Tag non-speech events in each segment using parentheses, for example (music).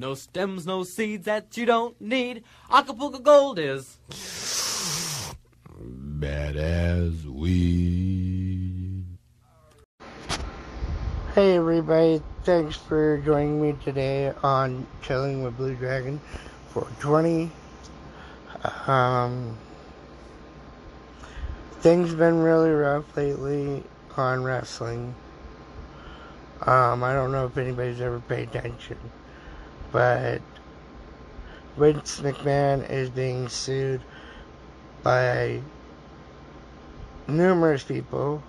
No stems, no seeds that you don't need. Acapulco Gold is bad as we. Hey everybody, thanks for joining me today on Chilling with Blue Dragon 420. Um, things been really rough lately on wrestling. Um, I don't know if anybody's ever paid attention, but Vince McMahon is being sued by numerous people.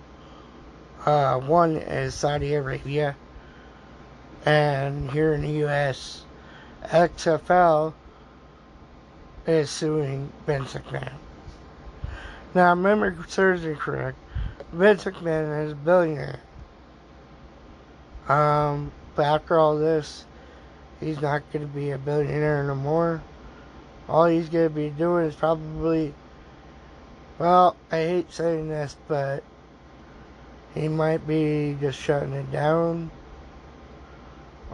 Uh, one is Saudi Arabia, and here in the U.S., XFL is suing Vince McMahon. Now, remember, me correct. Vince McMahon is a billionaire. Um, but after all this, he's not going to be a billionaire no more. All he's going to be doing is probably, well, I hate saying this, but he might be just shutting it down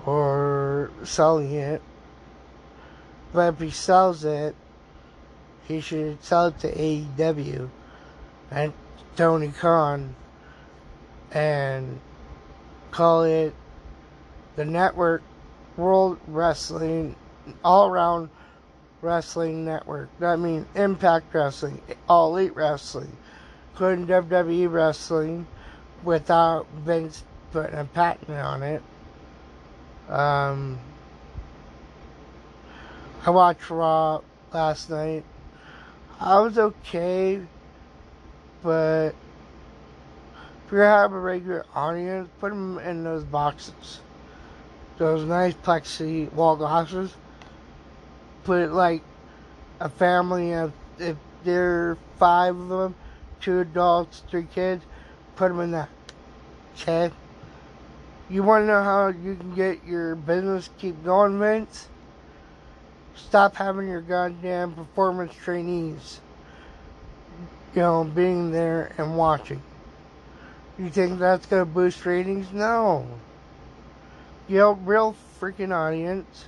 or selling it. But if he sells it, he should sell it to AEW and Tony Khan and call it the Network World Wrestling All Around Wrestling Network. That means Impact Wrestling, All Elite Wrestling, including WWE Wrestling, without Vince putting a patent on it. Um, I watched Raw last night. I was okay, but if you have a regular audience, put them in those boxes. Those nice plexi wall glasses. Put like a family of, if there are five of them, two adults, three kids, put them in that. Okay? You want to know how you can get your business keep going, Vince? Stop having your goddamn performance trainees, you know, being there and watching. You think that's going to boost ratings? No. Know, real freaking audience,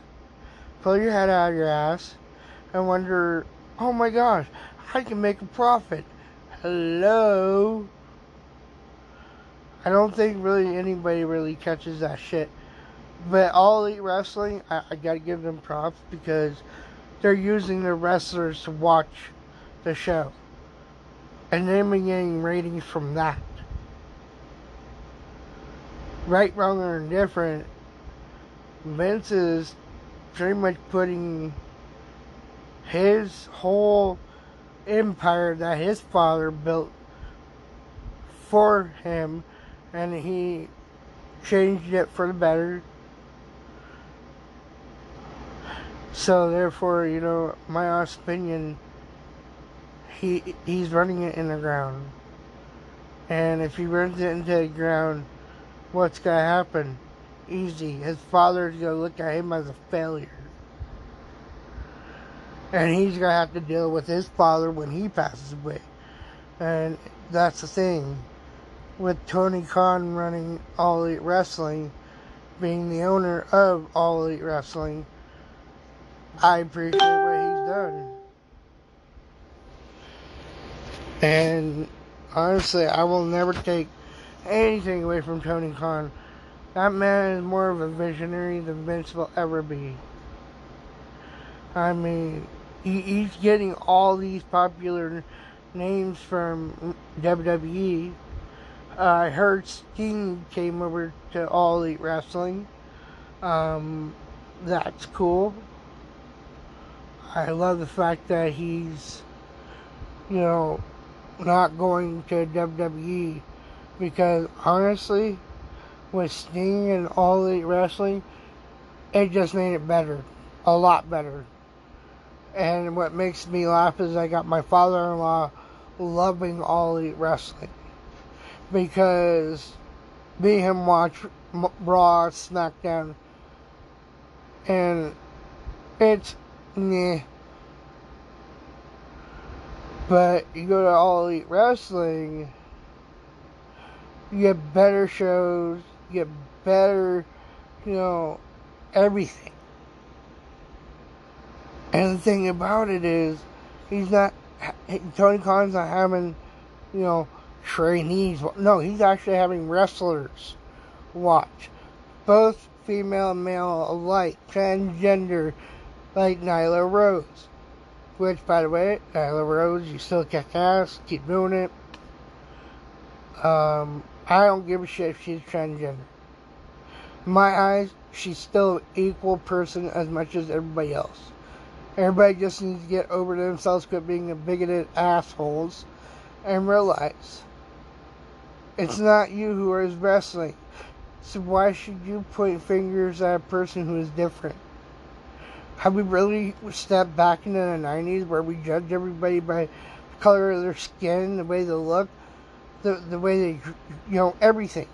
pull your head out of your ass and wonder, oh my gosh, I can make a profit. Hello? I don't think really anybody really catches that shit. But All Elite Wrestling, I, I gotta give them props because they're using their wrestlers to watch the show. And they've been getting ratings from that. Right, wrong, or indifferent, Vince is pretty much putting his whole empire that his father built for him and he changed it for the better. So therefore, you know, my honest opinion, he he's running it in the ground. And if he runs it into the ground, what's gonna happen? Easy. His father's gonna look at him as a failure. And he's gonna have to deal with his father when he passes away. And that's the thing with Tony Khan running All Elite Wrestling, being the owner of All Elite Wrestling, I appreciate what he's done. And honestly, I will never take anything away from Tony Khan. That man is more of a visionary than Vince will ever be. I mean, he, he's getting all these popular names from WWE I heard Sting came over to All Elite Wrestling. Um, that's cool. I love the fact that he's, you know, not going to WWE because honestly, with Sting and All Elite Wrestling, it just made it better, a lot better. And what makes me laugh is I got my father-in-law loving All Elite Wrestling because me and him watch Raw, SmackDown, and it's meh. But you go to All Elite Wrestling, you get better shows, get better, you know, everything. And the thing about it is, he's not, Tony Khan's not having, you know, trainees. No, he's actually having wrestlers watch. Both female and male alike, transgender, like Nyla Rose. Which, by the way, Nyla Rose, you still kick ass, keep doing it. Um, I don't give a shit if she's transgender. In my eyes, she's still an equal person as much as everybody else. Everybody just needs to get over themselves, quit being bigoted assholes, and realize it's not you who is wrestling. So why should you point fingers at a person who is different? Have we really stepped back into the 90s where we judge everybody by the color of their skin, the way they look, the, the way they, you know, everything?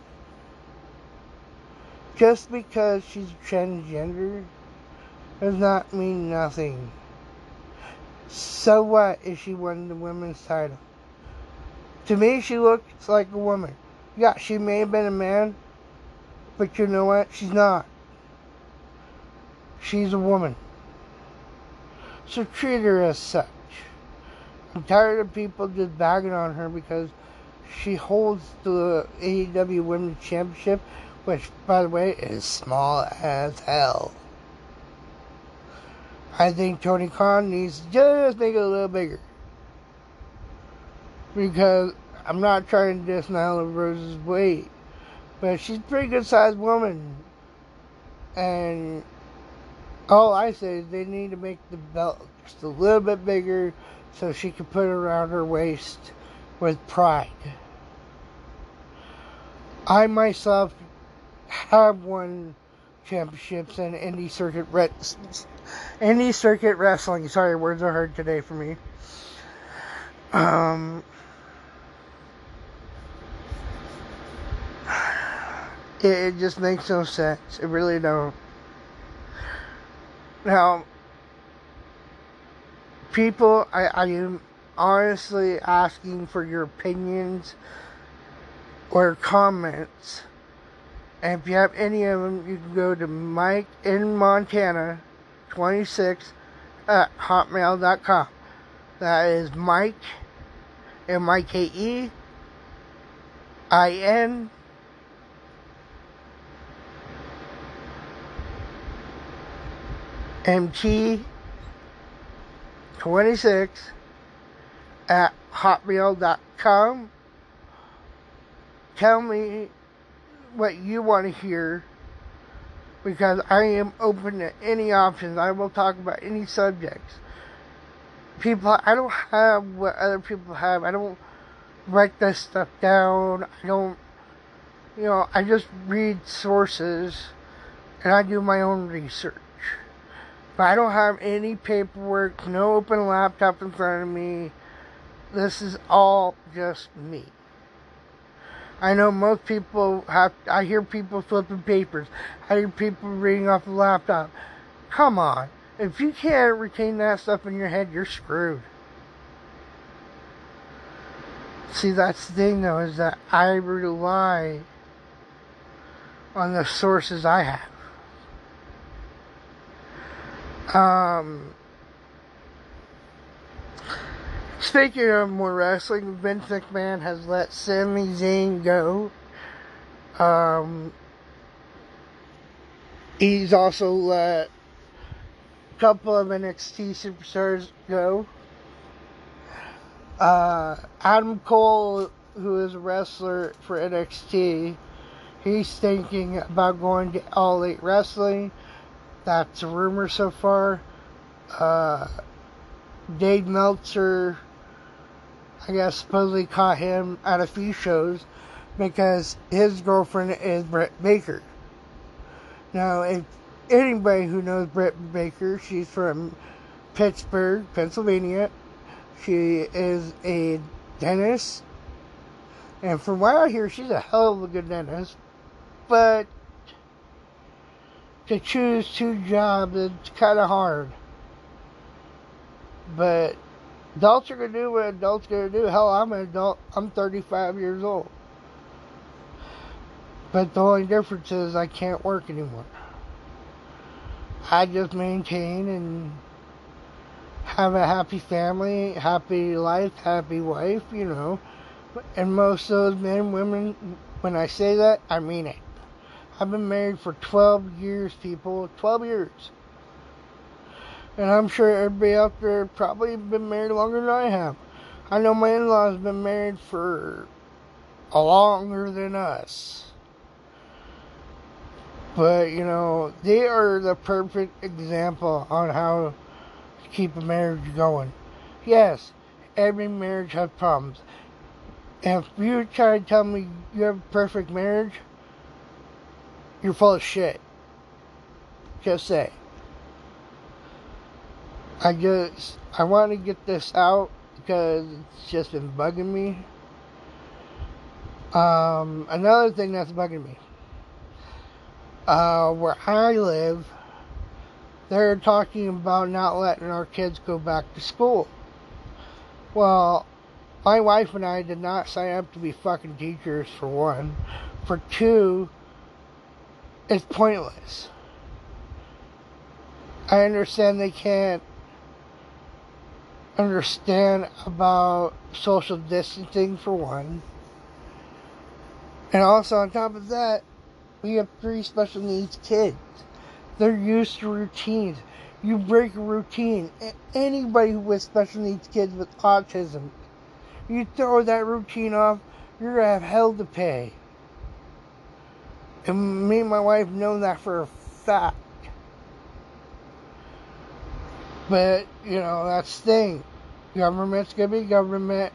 Just because she's transgender does not mean nothing. So what if she won the women's title? To me, she looks like a woman. Yeah, she may have been a man, but you know what? She's not. She's a woman. So treat her as such. I'm tired of people just bagging on her because she holds the AEW Women's Championship, which, by the way, is small as hell. I think Tony Khan needs to just make it a little bigger. Because I'm not trying to diss Nyla Rose's weight, but she's a pretty good sized woman. And all I say is they need to make the belt just a little bit bigger so she can put it around her waist with pride. I myself have won championships in indie circuit wrestling. Indie circuit wrestling. Sorry, words are hard today for me. Um, it, it just makes no sense. It really don't. Now, people, I, I honestly asking for your opinions or comments. And if you have any of them, you can go to Mike in Montana 26 at hotmail.com. That is Mike, M I K E I N M T 26 at hotmail.com. Tell me what you want to hear because I am open to any options. I will talk about any subjects. People, I don't have what other people have. I don't write this stuff down. I don't, you know, I just read sources and I do my own research. But I don't have any paperwork, no open laptop in front of me. This is all just me. I know most people have, I hear people flipping papers. I hear people reading off a laptop. Come on. If you can't retain that stuff in your head, you're screwed. See, that's the thing though, is that I rely on the sources I have. Um, speaking of more wrestling, Vince McMahon has let Sami Zayn go. Um, he's also let a couple of NXT superstars go. Uh, Adam Cole, who is a wrestler for NXT, he's thinking about going to All Elite Wrestling. That's a rumor so far. Uh, Dave Meltzer, I guess, supposedly caught him at a few shows because his girlfriend is Britt Baker. Now, if anybody who knows Britt Baker, she's from Pittsburgh, Pennsylvania. She is a dentist. And from what I hear, she's a hell of a good dentist. But to choose two jobs, it's kind of hard. But adults are to do what adults are to do. Hell, I'm an adult. I'm 35 years old. But the only difference is I can't work anymore. I just maintain and have a happy family, happy life, happy wife, you know. And most of those men and women, when I say that, I mean it. I've been married for 12 years, people. 12 years. And I'm sure everybody out there probably been married longer than I have. I know my in laws been married for a longer than us. But, you know, they are the perfect example on how to keep a marriage going. Yes, every marriage has problems. If you try to tell me you have a perfect marriage, you're full of shit. Just say. I just, I want to get this out because it's just been bugging me. Um, another thing that's bugging me. Uh, where I live, they're talking about not letting our kids go back to school. Well, my wife and I did not sign up to be fucking teachers, for one. For two, it's pointless. I understand they can't understand about social distancing, for one. And also, on top of that, we have three special needs kids. They're used to routines. You break a routine. Anybody has special needs kids with autism you throw that routine off, you're to have hell to pay. And me and my wife know that for a fact. But, you know, that's the thing. Government's going to be government.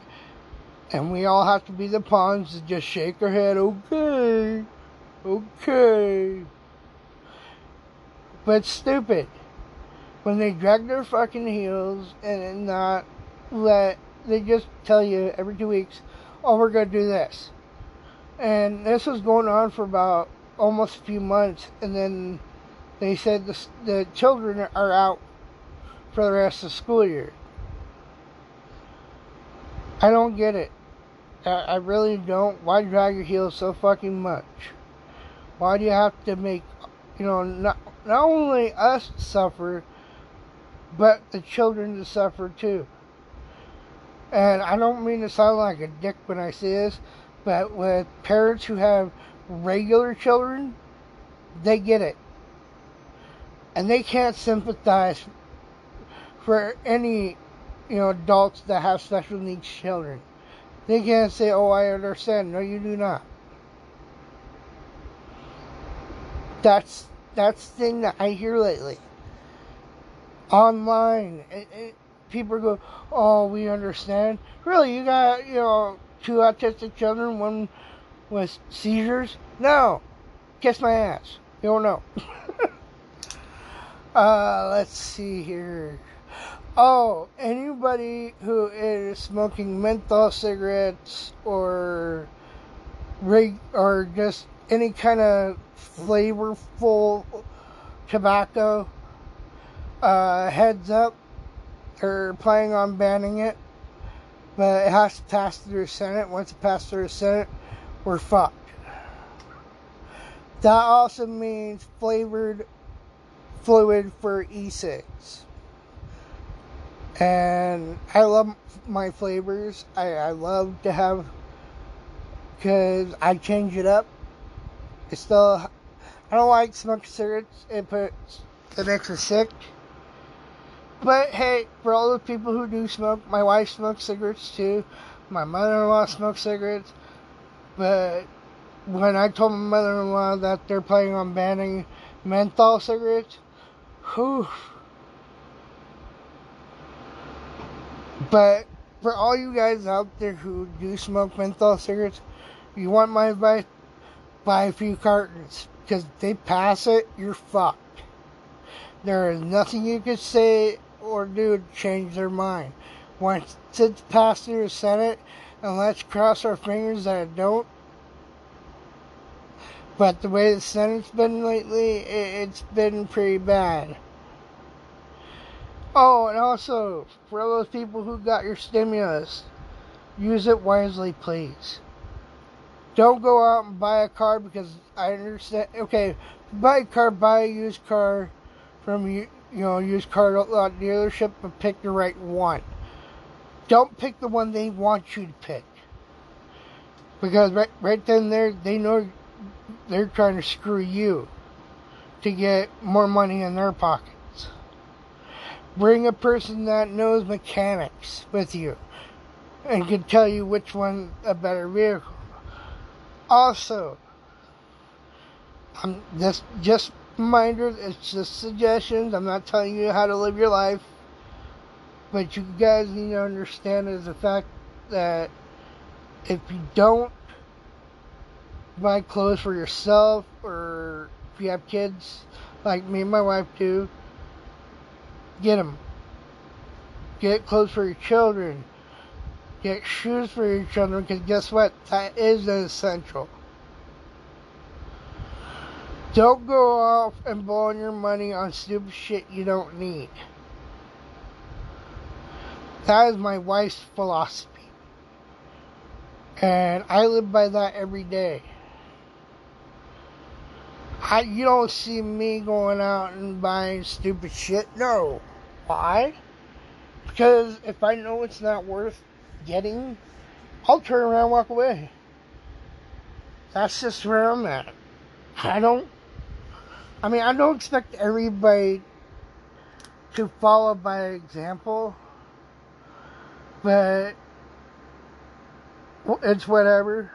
And we all have to be the pawns to just shake our head, okay, okay. But stupid. When they drag their fucking heels and not let they just tell you every two weeks, oh, we're going to do this. And this was going on for about almost a few months. And then they said the, the children are out for the rest of the school year. I don't get it. I, really don't. Why drag your heels so fucking much? Why do you have to make, you know, not, not only us suffer, but the children to suffer too? And I don't mean to sound like a dick when I say this, but with parents who have regular children, they get it. And they can't sympathize for any, you know, adults that have special needs children. They can't say, oh, I understand. No, you do not. That's, that's the thing that I hear lately. Online. It, it, people go, "Oh, we understand." Really, you got you know two autistic children, one with seizures? No, kiss my ass. You don't know. (laughs) uh, let's see here. Oh, anybody who is smoking menthol cigarettes or rig or just any kind of flavorful tobacco, uh, heads up they're planning on banning it, but it has to pass through the Senate. Once it passes through the Senate, we're fucked. That also means flavored fluid for e-cigs. And I love my flavors. I, I love to have, because I change it up. It's still, I don't like smoking cigarettes. It puts, it makes me sick. But hey, for all the people who do smoke, my wife smokes cigarettes too. My mother-in-law smokes cigarettes. But when I told my mother-in-law that they're planning on banning menthol cigarettes, whew. But for all you guys out there who do smoke menthol cigarettes, you want my advice? Buy a few cartons. Because if they pass it, you're fucked. There is nothing you can say or do to change their mind. Once it's passed through the Senate, and let's cross our fingers that it don't. But the way the Senate's been lately, it's been pretty bad. Oh, and also, for those people who got your stimulus, use it wisely, please. Don't go out and buy a car because I understand. Okay, buy a car, buy a used car from you know, used car lot dealership, but pick the right one. Don't pick the one they want you to pick. Because right, right then there, they know they're trying to screw you to get more money in their pockets. Bring a person that knows mechanics with you and can tell you which one a better vehicle. Also, I'm just just reminders, it's just suggestions. I'm not telling you how to live your life. But you guys need to understand is the fact that if you don't buy clothes for yourself or if you have kids like me and my wife do, get them. Get clothes for your children. Get shoes for your children because guess what? That is an essential. Don't go off and blowing your money on stupid shit you don't need. That is my wife's philosophy. And I live by that every day. I, you don't see me going out and buying stupid shit. No. Why? Because if I know it's not worth getting, I'll turn around and walk away. That's just where I'm at. I don't I mean, I don't expect everybody to follow by example, but it's whatever.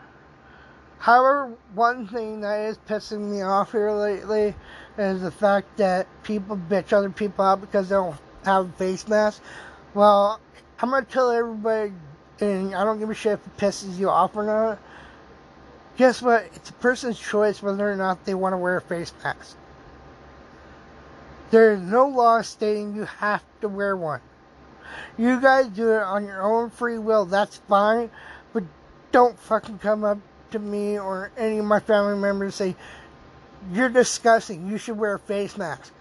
However, one thing that is pissing me off here lately is the fact that people bitch other people out because they don't have a face mask. Well, I'm gonna tell everybody, and I don't give a shit if it pisses you off or not. Guess what? It's a person's choice whether or not they want to wear a face mask. There is no law stating you have to wear one. You guys do it on your own free will, that's fine, but don't fucking come up to me or any of my family members and say, You're disgusting, you should wear a face mask.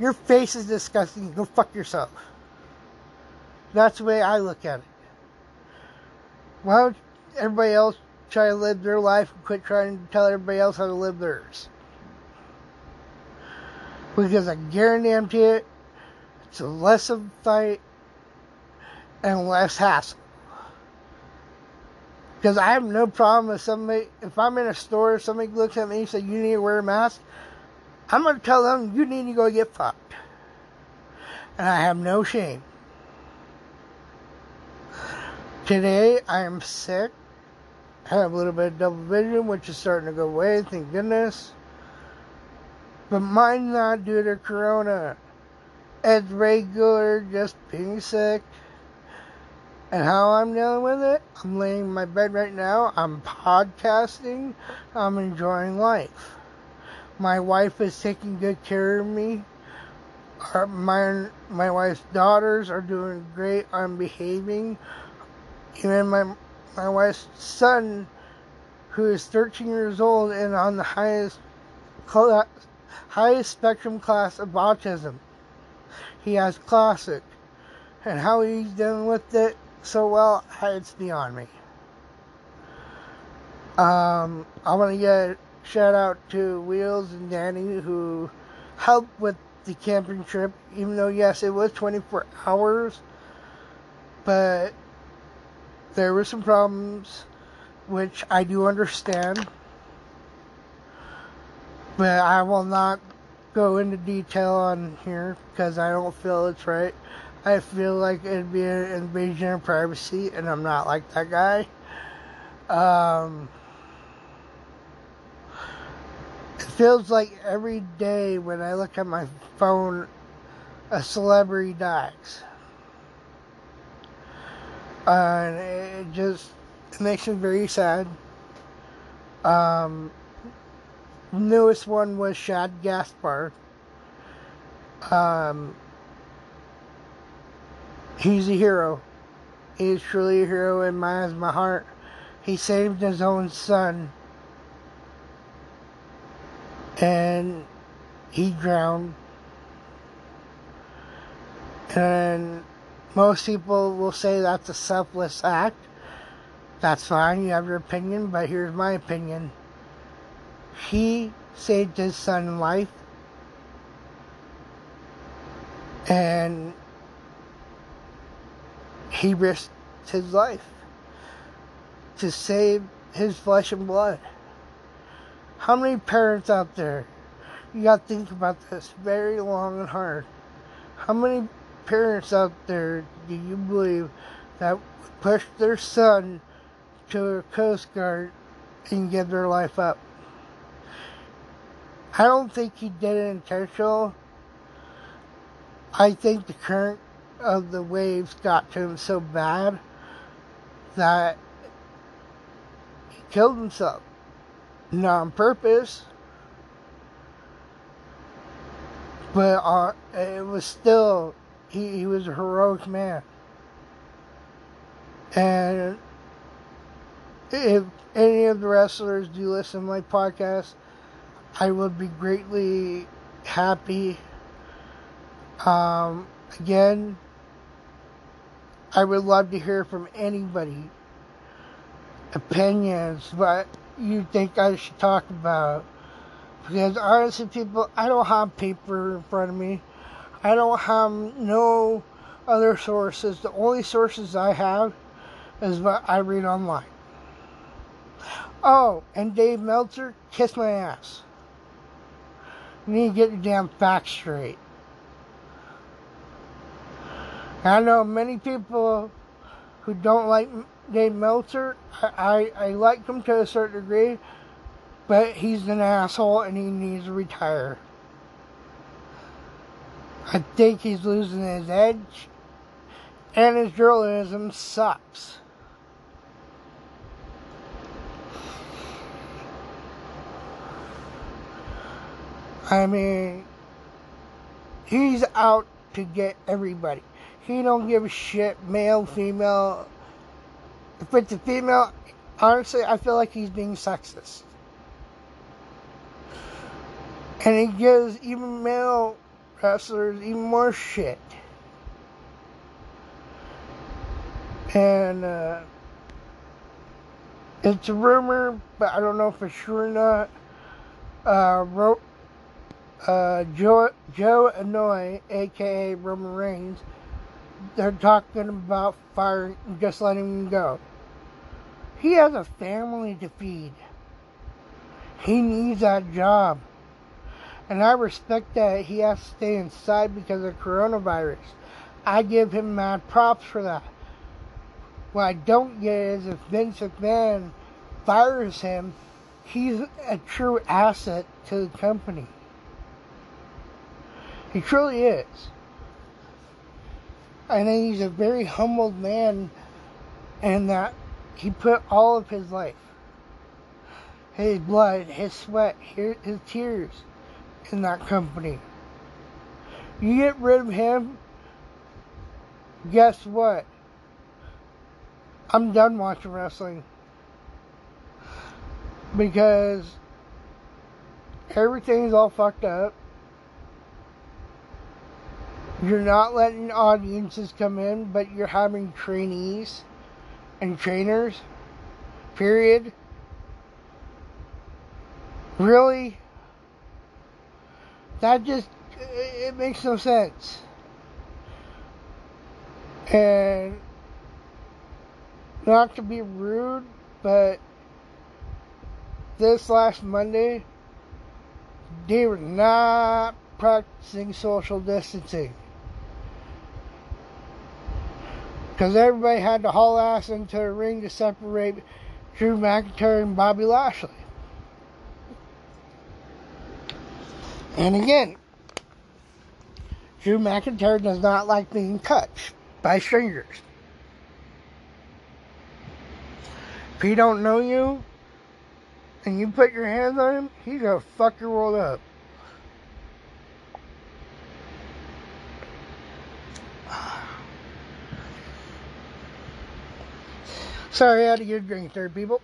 Your face is disgusting, go fuck yourself. That's the way I look at it. Why don't everybody else try to live their life and quit trying to tell everybody else how to live theirs? Because I guarantee you, it's less of a fight and less hassle. Because I have no problem if somebody, if I'm in a store, somebody looks at me and says, you need to wear a mask, I'm going to tell them, you need to go get fucked. And I have no shame. Today, I am sick. I have a little bit of double vision, which is starting to go away, thank goodness. But mine's not due to corona. It's regular, just being sick. And how I'm dealing with it, I'm laying in my bed right now. I'm podcasting. I'm enjoying life. My wife is taking good care of me. Our, my my wife's daughters are doing great. I'm behaving. Even my my wife's son, who is 13 years old and on the highest highest spectrum class of autism. He has classic. And how he's dealing with it so well, it's beyond me. Um, I want to get shout out to Wheels and Danny who helped with the camping trip, even though, yes, it was 24 hours, but there were some problems, which I do understand but I will not go into detail on here because I don't feel it's right. I feel like it'd be an invasion of privacy, and I'm not like that guy. Um, it feels like every day when I look at my phone, a celebrity dies. And it just it makes me very sad. Um, newest one was Shad Gaspard. Um, he's a hero. He's truly a hero in my eyes, my heart. He saved his own son. And he drowned. And most people will say that's a selfless act. That's fine, you have your opinion, but here's my opinion. He saved his son life. And he risked his life to save his flesh and blood. How many parents out there? You got to think about this very long and hard. How many parents out there do you believe that would push their son to a Coast Guard and give their life up? I don't think he did it intentional. I think the current of the waves got to him so bad that he killed himself. Not on purpose. But uh, it was still, he, he was a heroic man. And if any of the wrestlers do listen to my podcast, I would be greatly happy. Um, again, I would love to hear from anybody opinions, what you think I should talk about. Because honestly, people, I don't have paper in front of me. I don't have no other sources. The only sources I have is what I read online. Oh, and Dave Meltzer, kiss my ass. You need to get your damn facts straight. I know many people who don't like Dave Meltzer. I, I, I like him to a certain degree, but he's an asshole and he needs to retire. I think he's losing his edge, and his journalism sucks. I mean, he's out to get everybody. He don't give a shit, male, female. If it's a female, honestly, I feel like he's being sexist. And he gives even male wrestlers even more shit. And uh, it's a rumor, but I don't know it's true or not. Uh, wrote uh, Joe, Joe Anoa'i, aka Roman Reigns, they're talking about firing, just letting him go. He has a family to feed. He needs that job. And I respect that he has to stay inside because of coronavirus. I give him mad props for that. What I don't get is if Vince McMahon fires him, he's a true asset to the company. He truly is. I think he's a very humbled man and that he put all of his life, his blood, his sweat, his tears in that company. You get rid of him, guess what? I'm done watching wrestling. Because everything's all fucked up. You're not letting audiences come in, but you're having trainees and trainers. Period. Really? That just, it makes no sense. And not to be rude, but this last Monday, they were not practicing social distancing. Because everybody had to haul ass into the ring to separate Drew McIntyre and Bobby Lashley. And again, Drew McIntyre does not like being touched by strangers. If he don't know you and you put your hands on him, he's gonna fuck your world up. Sorry, I had to get a drink there, people.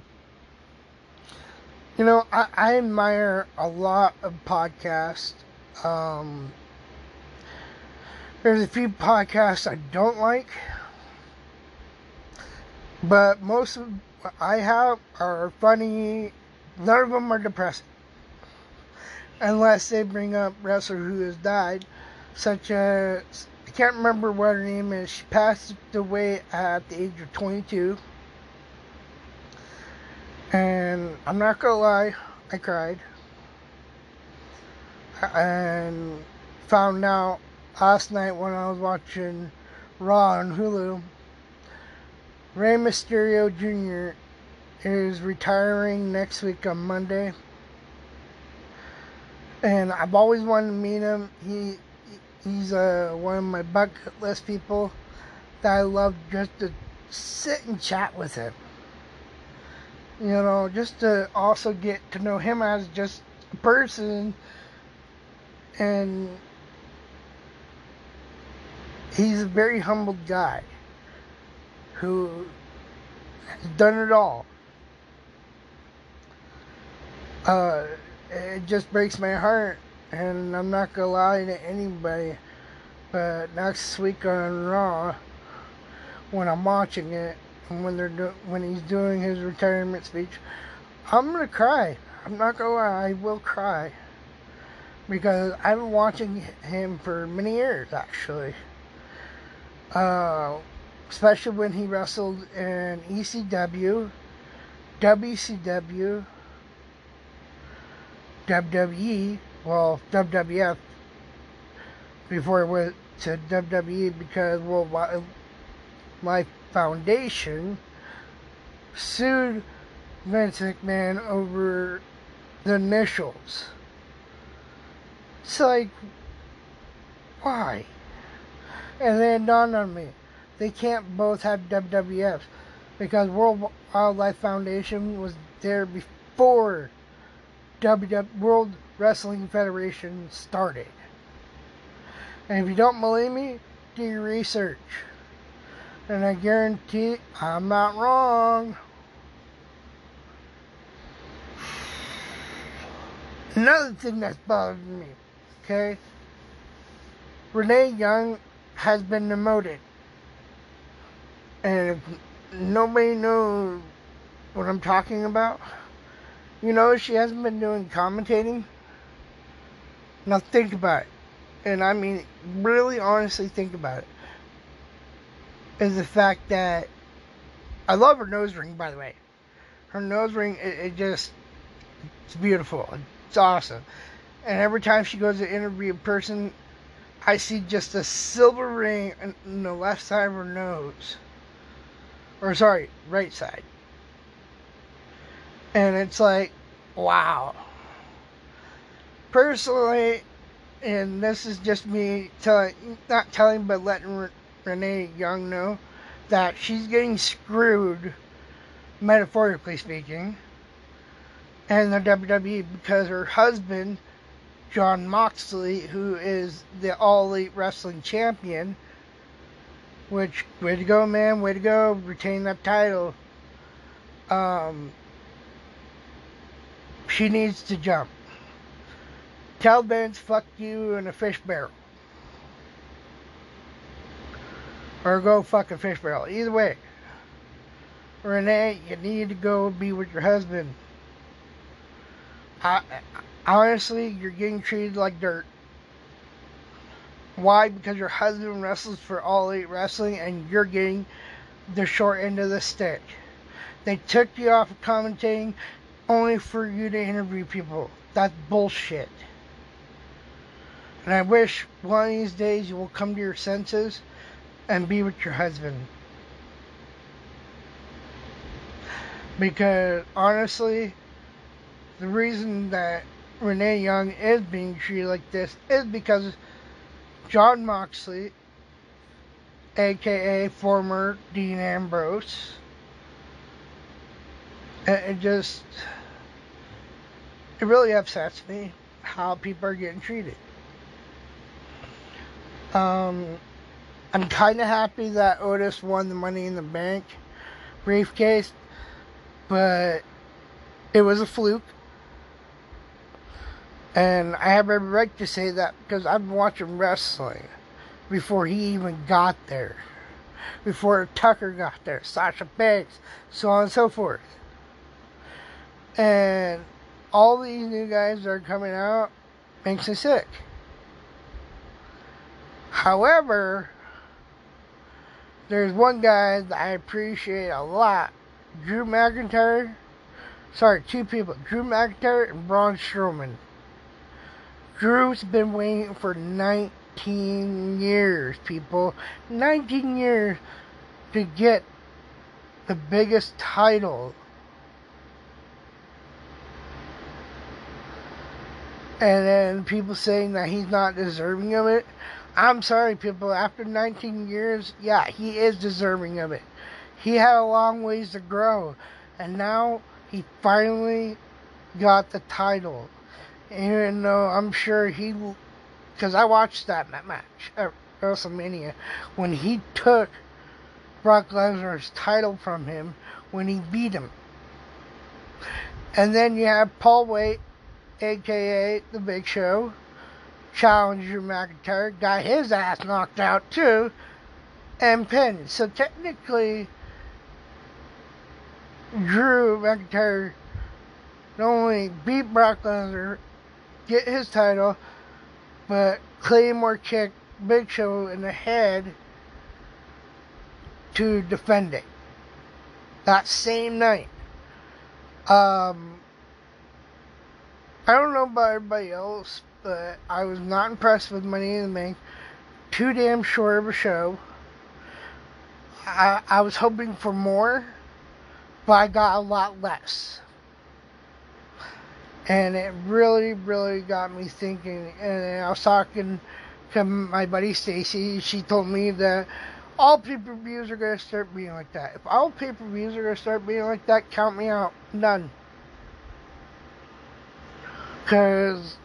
You know, I, I admire a lot of podcasts. Um, there's a few podcasts I don't like, but most of what I have are funny. None of them are depressing, unless they bring up wrestler who has died, such as I can't remember what her name is. She passed away at the age of 22. And I'm not gonna lie, I cried. And found out last night when I was watching Raw on Hulu, Rey Mysterio Jr. is retiring next week on Monday. And I've always wanted to meet him. He he's uh, one of my bucket list people that I love just to sit and chat with him. You know, just to also get to know him as just a person and he's a very humble guy who has done it all. Uh, it just breaks my heart, and I'm not gonna lie to anybody. But next week on Raw, when I'm watching it, when they're do- when he's doing his retirement speech, I'm gonna cry. I'm not gonna lie, I will cry because I've been watching him for many years actually. Uh, especially when he wrestled in ECW, WCW, WWE, well, WWF before it went to WWE because World Life Foundation sued Vince McMahon over the initials. It's like, why? And then it dawned on me, they can't both have WWFs because World Wildlife Foundation was there before WW World Wrestling Federation started. And if you don't believe me, do your research. And I guarantee I'm not wrong. Another thing that's bothered me, okay? Renee Young has been demoted. And if nobody knows what I'm talking about, you know she hasn't been doing commentating. Now think about it. And I mean, really honestly think about it. Is the fact that I love her nose ring, by the way. Her nose ring, it, it just, it's beautiful. It's awesome. And every time she goes to interview a person, I see just a silver ring in the left side of her nose. Or, sorry, right side. And it's like, wow. Personally, and this is just me telling, not telling, but letting Renee Young know that she's getting screwed, metaphorically speaking, in the WWE because her husband Jon Moxley, who is the All Elite Wrestling Champion. Which, way to go, man, way to go, retain that title. Um, she needs to jump. Tell Vince, fuck you in a fish barrel. Or go fuck a fish barrel. Either way. Renee, you need to go be with your husband. I, honestly, you're getting treated like dirt. Why? Because your husband wrestles for All Elite Wrestling and you're getting the short end of the stick. They took you off of commentating only for you to interview people. That's bullshit. And I wish one of these days you will come to your senses and be with your husband. Because honestly, the reason that Renee Young is being treated like this is because Jon Moxley, aka former Dean Ambrose, it just it really upsets me how people are getting treated. Um, I'm kind of happy that Otis won the Money in the Bank briefcase, but it was a fluke. And I have every right to say that because I've been watching wrestling before he even got there. Before Tucker got there, Sasha Banks, so on and so forth. And all these new guys that are coming out makes me sick. However, there's one guy that I appreciate a lot Drew McIntyre. Sorry, two people Drew McIntyre and Braun Strowman. Drew's been waiting for 19 years, people. 19 years to get the biggest title. And then people saying that he's not deserving of it. I'm sorry, people. After 19 years, yeah, he is deserving of it. He had a long ways to grow. And now he finally got the title. Even though I'm sure he, because I watched that match at WrestleMania when he took Brock Lesnar's title from him when he beat him. And then you have Paul White, aka The Big Show, challenge Drew McIntyre, got his ass knocked out too, and pinned. So technically, Drew McIntyre not only beat Brock Lesnar, get his title, but Claymore kicked Big Show in the head to defend it. That same night. Um, I don't know about everybody else, but I was not impressed with Money in the Bank. Too damn short of a show. I, I was hoping for more, but I got a lot less. And it really, really got me thinking. And I was talking to my buddy Stacy. She told me that all pay per views are going to start being like that. If all pay per views are going to start being like that, count me out. None. Because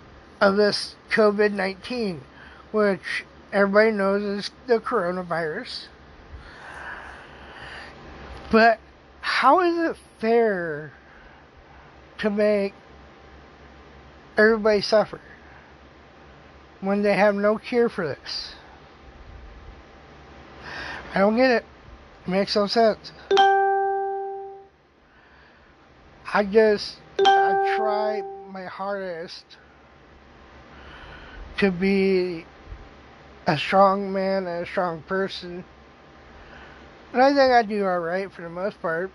of this COVID 19, which everybody knows is the coronavirus. But how is it fair to make everybody suffer when they have no cure for this? I don't get it. It makes no sense. I just I try my hardest to be a strong man and a strong person. And I think I do alright for the most part.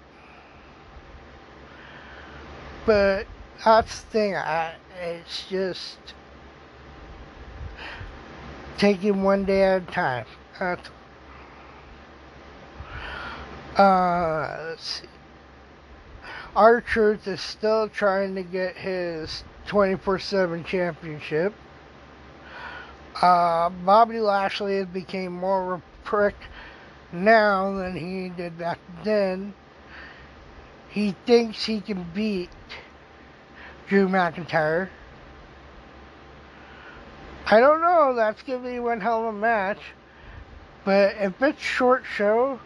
But that's the thing, I, it's just taking one day at a time. Uh, let's see. R-Truth is still trying to get his 24 7 championship. Bobby Lashley has become more of a prick now than he did back then. He thinks he can beat Drew McIntyre. I don't know. That's going to be one hell of a match. But if it's short show,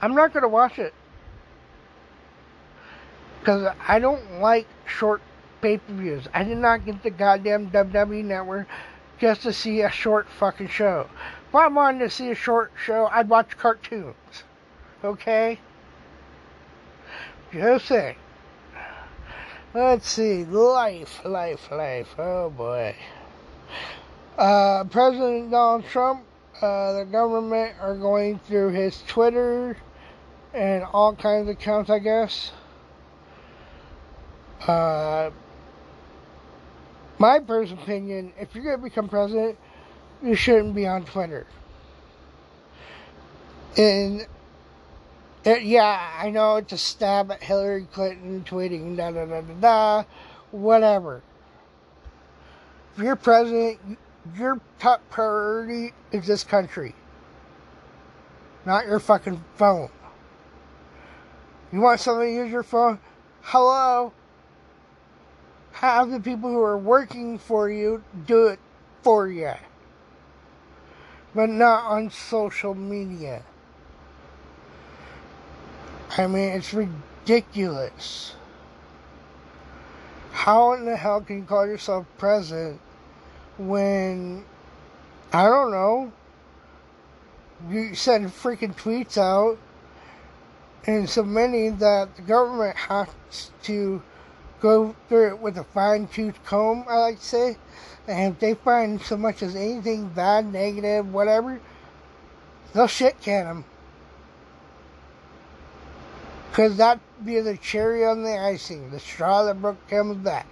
I'm not going to watch it. Because I don't like short pay per views. I did not get the goddamn WWE network just to see a short fucking show. If I wanted to see a short show, I'd watch cartoons. Okay? Just saying. Let's see. Life, life, life. Oh boy. Uh, President Donald Trump, uh, the government are going through his Twitter and all kinds of accounts, I guess. Uh, my personal opinion, if you're going to become president, you shouldn't be on Twitter. And it, yeah, I know it's a stab at Hillary Clinton tweeting da da da da da, whatever. If you're president, your top priority is this country, not your fucking phone. You want somebody to use your phone? Hello? Have the people who are working for you do it for you. But not on social media. I mean, it's ridiculous. How in the hell can you call yourself president when, I don't know, you send freaking tweets out and so many that the government has to go through it with a fine tooth comb, I like to say. And if they find so much as anything bad, negative, whatever, they'll shit can them. Because that'd be the cherry on the icing, the straw that broke camel's back.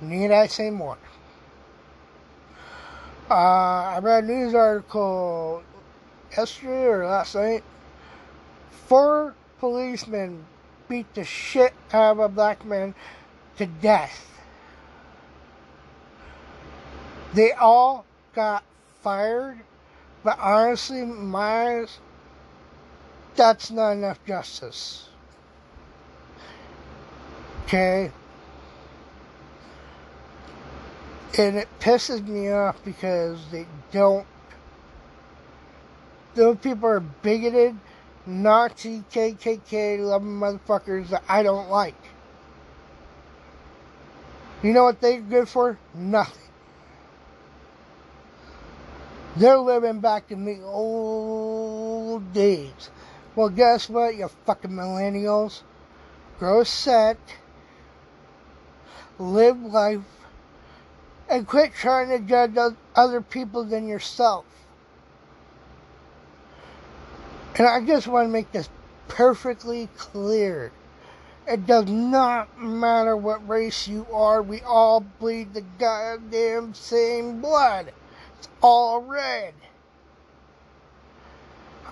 Need I say more? Uh, I read a news article yesterday or last night. Four policemen beat the shit out of a black man to death. They all got fired, but honestly, my eyes, that's not enough justice. Okay? And it pisses me off because they don't. Those people are bigoted, Nazi, KKK loving motherfuckers that I don't like. You know what they're good for? Nothing. They're living back in the old days. Well, guess what, you fucking millennials? Grow set, live life, and quit trying to judge other people than yourself. And I just want to make this perfectly clear. It does not matter what race you are, we all bleed the goddamn same blood. It's all red.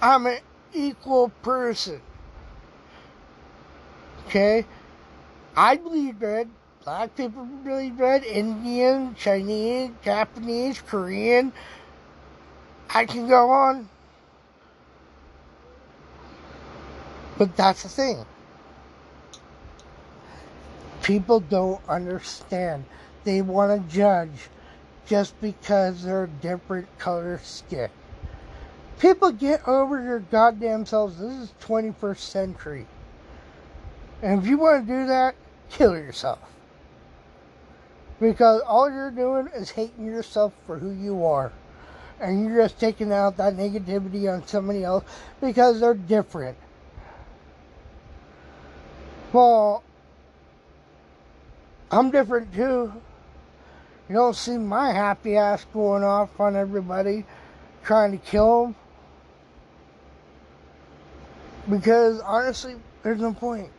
I'm an equal person. Okay? I bleed red. Black people bleed red. Indian, Chinese, Japanese, Korean. I can go on. But that's the thing. People don't understand. They want to judge just because they're different color skin. People get over your goddamn selves. This is 21st century. And if you want to do that, kill yourself. Because all you're doing is hating yourself for who you are. And you're just taking out that negativity on somebody else because they're different. Well, I'm different too. You don't see my happy ass going off on everybody trying to kill them. Because honestly, there's no point.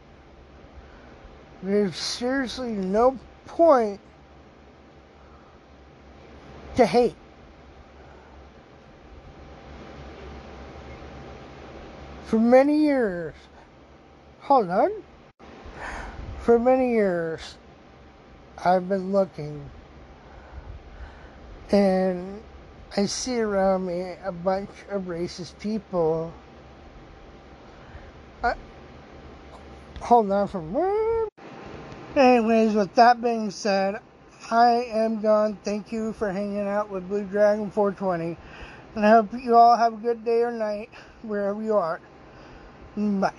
There's seriously no point to hate. For many years, hold on. For many years, I've been looking and I see around me a bunch of racist people. I, hold on for a minute. Anyways, with that being said, I am done. Thank you for hanging out with Blue Dragon 420. And I hope you all have a good day or night, wherever you are. Bye.